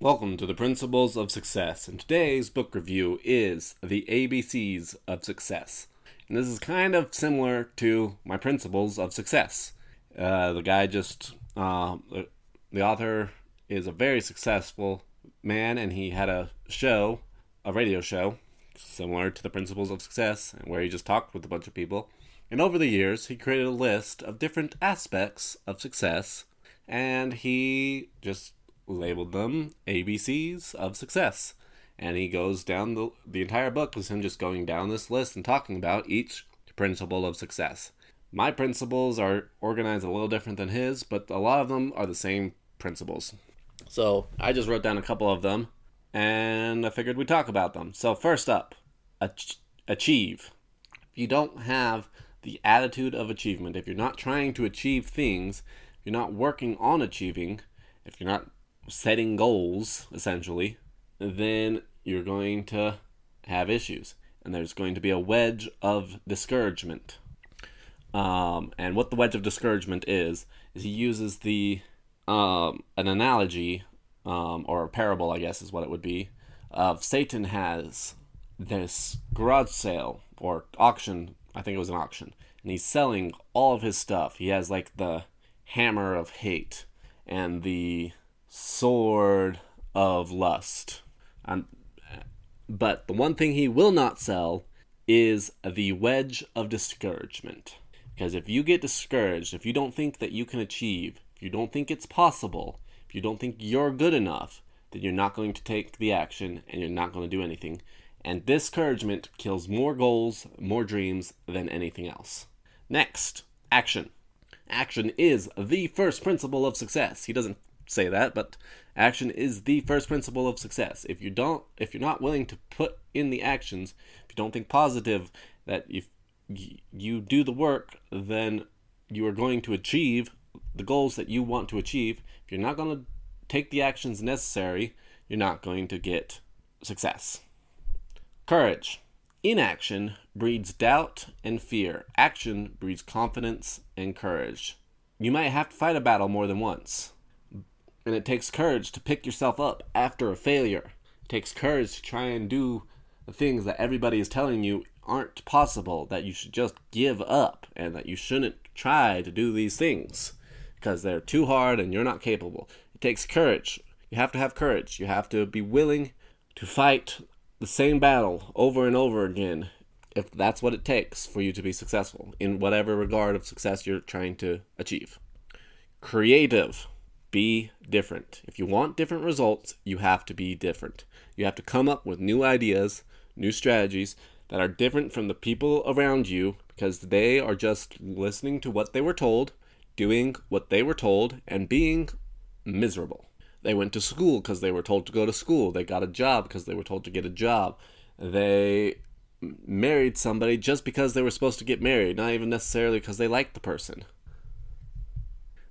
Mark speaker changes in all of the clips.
Speaker 1: Welcome to the Principles of Success, and today's book review is The ABCs of Success. And this is kind of similar to my Principles of Success. Uh, the guy just, uh, the author is a very successful man, and he had a show, a radio show, similar to the Principles of Success, where he just talked with a bunch of people. And over the years, he created a list of different aspects of success, and he just labeled them ABCs of success. And he goes down the, the entire book is him just going down this list and talking about each principle of success. My principles are organized a little different than his, but a lot of them are the same principles. So I just wrote down a couple of them and I figured we'd talk about them. So, first up, ach- achieve. If you don't have the attitude of achievement, if you're not trying to achieve things, you're not working on achieving, if you're not setting goals, essentially, then you're going to have issues. And there's going to be a wedge of discouragement. Um, and what the wedge of discouragement is, is he uses the um, an analogy um, or a parable, I guess is what it would be, of Satan has this garage sale or auction. I think it was an auction, and he's selling all of his stuff. He has like the hammer of hate and the sword of lust. And, but the one thing he will not sell is the wedge of discouragement. Because if you get discouraged, if you don't think that you can achieve, if you don't think it's possible, if you don't think you're good enough, then you're not going to take the action and you're not going to do anything. And discouragement kills more goals, more dreams than anything else. Next, action. Action is the first principle of success. He doesn't say that, but action is the first principle of success. If you don't if you're not willing to put in the actions, if you don't think positive that if you do the work, then you are going to achieve the goals that you want to achieve. If you're not going to take the actions necessary, you're not going to get success. Courage. Inaction breeds doubt and fear. Action breeds confidence and courage. You might have to fight a battle more than once. And it takes courage to pick yourself up after a failure. It takes courage to try and do the things that everybody is telling you aren't possible, that you should just give up, and that you shouldn't try to do these things because they're too hard and you're not capable. It takes courage. You have to have courage. You have to be willing to fight the same battle over and over again if that's what it takes for you to be successful in whatever regard of success you're trying to achieve. Creative. Be different. If you want different results, you have to be different. You have to come up with new ideas, new strategies that are different from the people around you because they are just listening to what they were told doing what they were told and being miserable. They went to school because they were told to go to school. They got a job because they were told to get a job. They married somebody just because they were supposed to get married, not even necessarily because they liked the person.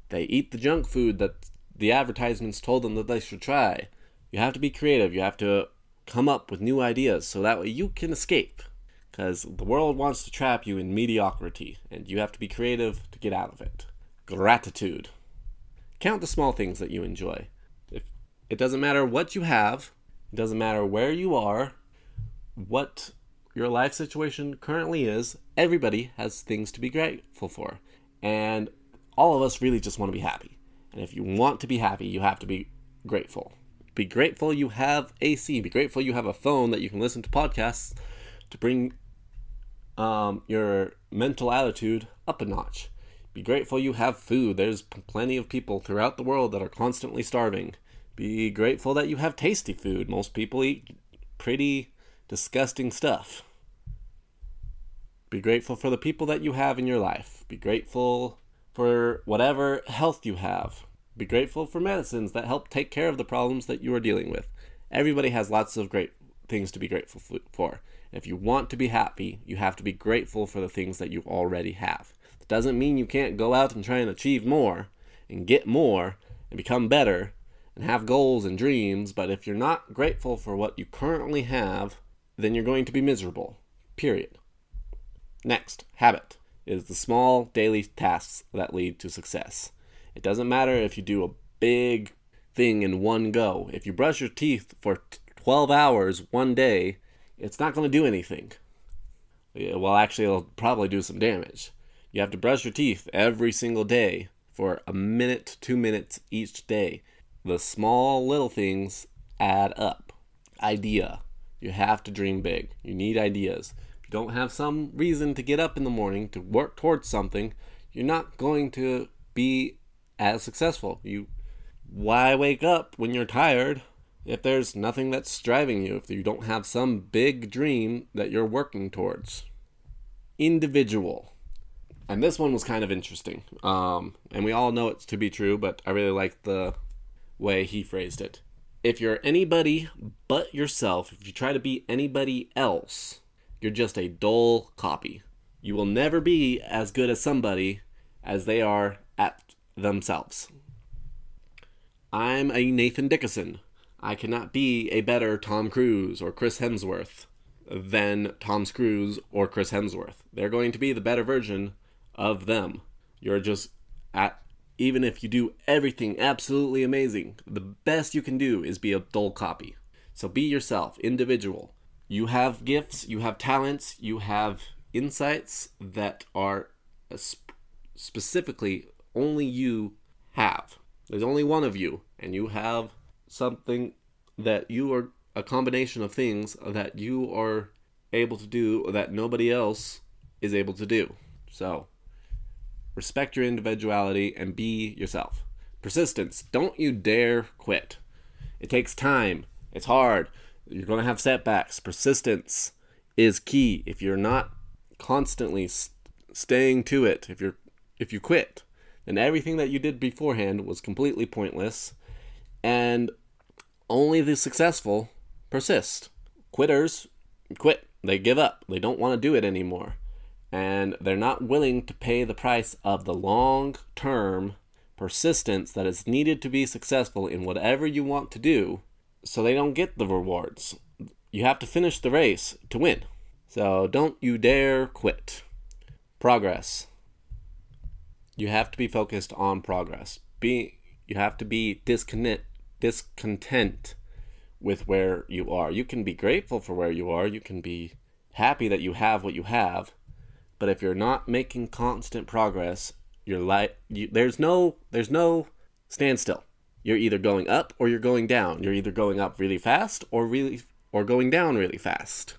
Speaker 1: They eat the junk food that the advertisements told them that they should try. You have to be creative. You have to come up with new ideas so that way you can escape. Because the world wants to trap you in mediocrity, and you have to be creative to get out of it. Gratitude. Count the small things that you enjoy. If it doesn't matter what you have, it doesn't matter where you are, what your life situation currently is, everybody has things to be grateful for. And all of us really just want to be happy. And if you want to be happy, you have to be grateful. Be grateful you have AC. Be grateful you have a phone that you can listen to podcasts to bring um, your mental attitude up a notch. Be grateful you have food. There's plenty of people throughout the world that are constantly starving. Be grateful that you have tasty food. Most people eat pretty disgusting stuff. Be grateful for the people that you have in your life. Be grateful for whatever health you have. Be grateful for medicines that help take care of the problems that you are dealing with. Everybody has lots of great things to be grateful for. If you want to be happy, you have to be grateful for the things that you already have. It doesn't mean you can't go out and try and achieve more and get more and become better and have goals and dreams, but if you're not grateful for what you currently have, then you're going to be miserable. Period. Next, habit is the small daily tasks that lead to success. It doesn't matter if you do a big thing in one go. If you brush your teeth for 12 hours one day, it's not going to do anything. Well, actually, it'll probably do some damage. You have to brush your teeth every single day for a minute, two minutes each day. The small little things add up. Idea. You have to dream big. You need ideas. You don't have some reason to get up in the morning to work towards something, you're not going to be as successful. You why wake up when you're tired if there's nothing that's driving you, if you don't have some big dream that you're working towards. Individual. And this one was kind of interesting. Um, and we all know it's to be true, but I really like the way he phrased it. If you're anybody but yourself, if you try to be anybody else, you're just a dull copy. You will never be as good as somebody as they are at themselves. I'm a Nathan Dickeson. I cannot be a better Tom Cruise or Chris Hemsworth than Tom Cruise or Chris Hemsworth. They're going to be the better version of them. You're just at even if you do everything absolutely amazing, the best you can do is be a dull copy. So be yourself, individual. You have gifts, you have talents, you have insights that are specifically only you have. There's only one of you, and you have something that you are a combination of things that you are able to do that nobody else is able to do. So, respect your individuality and be yourself. Persistence. Don't you dare quit. It takes time. It's hard. You're going to have setbacks. Persistence is key. If you're not constantly st- staying to it, if you're if you quit, then everything that you did beforehand was completely pointless and only the successful persist. Quitters quit. They give up. They don't want to do it anymore. And they're not willing to pay the price of the long term persistence that is needed to be successful in whatever you want to do, so they don't get the rewards. You have to finish the race to win. So don't you dare quit. Progress. You have to be focused on progress. Be you have to be disconnect discontent with where you are. You can be grateful for where you are. You can be happy that you have what you have. But if you're not making constant progress, you're like you, there's no there's no standstill. You're either going up or you're going down. You're either going up really fast or really or going down really fast.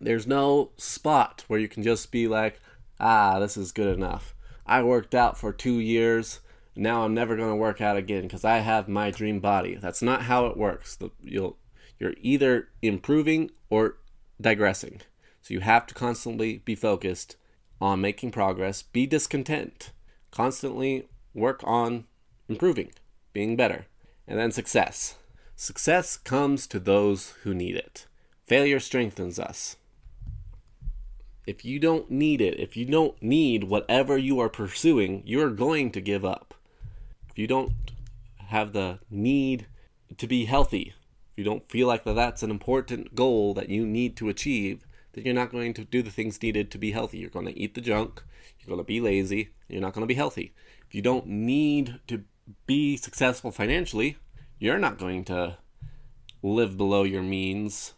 Speaker 1: There's no spot where you can just be like, "Ah, this is good enough. I worked out for 2 years now I'm never going to work out again because I have my dream body. That's not how it works. You'll you're either improving or digressing. So you have to constantly be focused on making progress, be discontent, constantly work on improving, being better, and then success. Success comes to those who need it. Failure strengthens us. If you don't need it, if you don't need whatever you are pursuing, you're going to give up if you don't have the need to be healthy, if you don't feel like that that's an important goal that you need to achieve, then you're not going to do the things needed to be healthy. You're going to eat the junk, you're going to be lazy, you're not going to be healthy. If you don't need to be successful financially, you're not going to live below your means,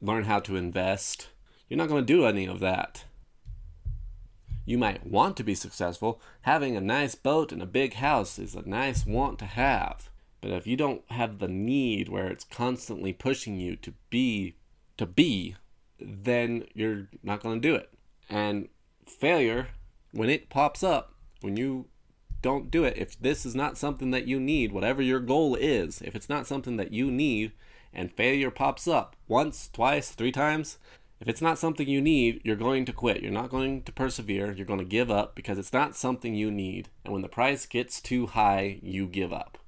Speaker 1: learn how to invest. You're not going to do any of that. You might want to be successful. Having a nice boat and a big house is a nice want to have. But if you don't have the need where it's constantly pushing you to be to be, then you're not going to do it. And failure when it pops up, when you don't do it, if this is not something that you need, whatever your goal is, if it's not something that you need and failure pops up once, twice, three times, If it's not something you need, you're going to quit. You're not going to persevere. You're going to give up because it's not something you need. And when the price gets too high, you give up.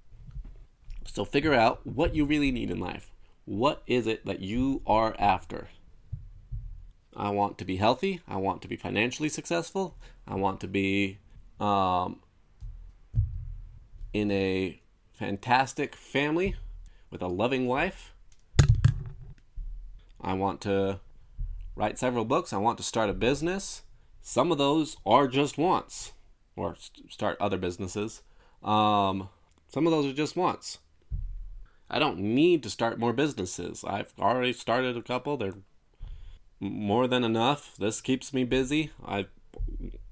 Speaker 1: So figure out what you really need in life. What is it that you are after? I want to be healthy. I want to be financially successful. I want to be um, in a fantastic family with a loving wife. I want to write several books. I want to start a business. Some of those are just wants, or st- start other businesses. Um, some of those are just wants. I don't need to start more businesses. I've already started a couple. They're more than enough. This keeps me busy. I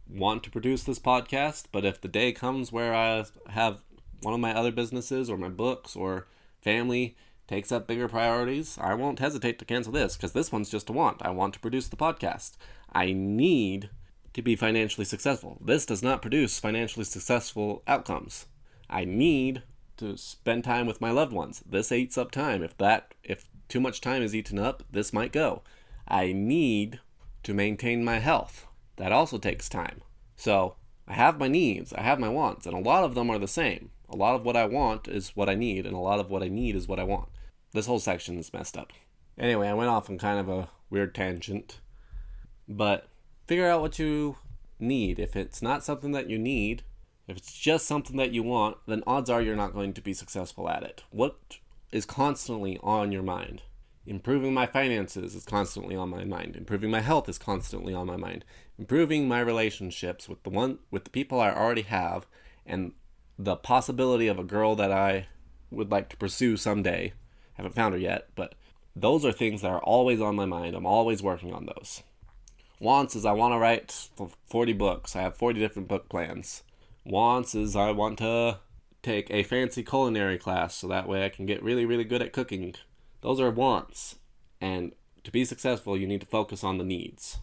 Speaker 1: want to produce this podcast, but if the day comes where I have one of my other businesses or my books or family takes up bigger priorities, I won't hesitate to cancel this because this one's just a want. I want to produce the podcast. I need to be financially successful. This does not produce financially successful outcomes. I need to spend time with my loved ones. This eats up time. If that if too much time is eaten up, this might go. I need to maintain my health. That also takes time. So, I have my needs, I have my wants, and a lot of them are the same. A lot of what I want is what I need, and a lot of what I need is what I want. This whole section is messed up. Anyway, I went off on kind of a weird tangent. But figure out what you need. If it's not something that you need, if it's just something that you want, then odds are you're not going to be successful at it. What is constantly on your mind? Improving my finances is constantly on my mind. Improving my health is constantly on my mind. Improving my relationships with the one with the people I already have and the possibility of a girl that I would like to pursue someday—I Haven't found her yet, but those are things that are always on my mind. I'm always working on those. Wants is I want to write 40 books. I have 40 different book plans wants is I want to take a fancy culinary class so that way I can get really, really good at cooking. Those are wants. And to be successful, you need to focus on the needs.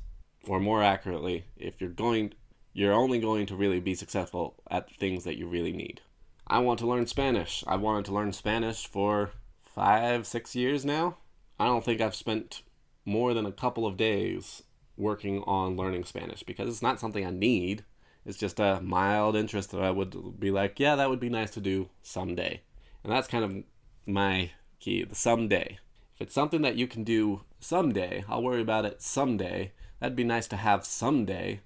Speaker 1: Or more accurately, if you're going, you're only going to really be successful at things that you really need. I want to learn Spanish. I've wanted to learn Spanish for five, six years now. I don't think I've spent more than a couple of days working on learning Spanish because it's not something I need. It's just a mild interest that I would be like, yeah, that would be nice to do someday. And that's kind of my key, the someday. If it's something that you can do someday, I'll worry about it someday. That'd be nice to have someday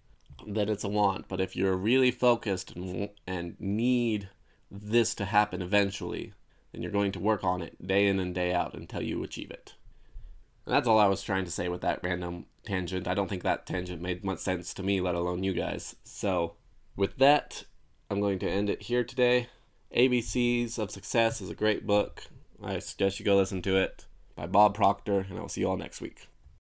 Speaker 1: that it's a want. But if you're really focused and, and need this to happen eventually, then you're going to work on it day in and day out until you achieve it. And that's all I was trying to say with that random tangent. I don't think that tangent made much sense to me, let alone you guys. So, with that, I'm going to end it here today. ABCs of Success is a great book. I suggest you go listen to it by Bob Proctor, and I will see you all next week.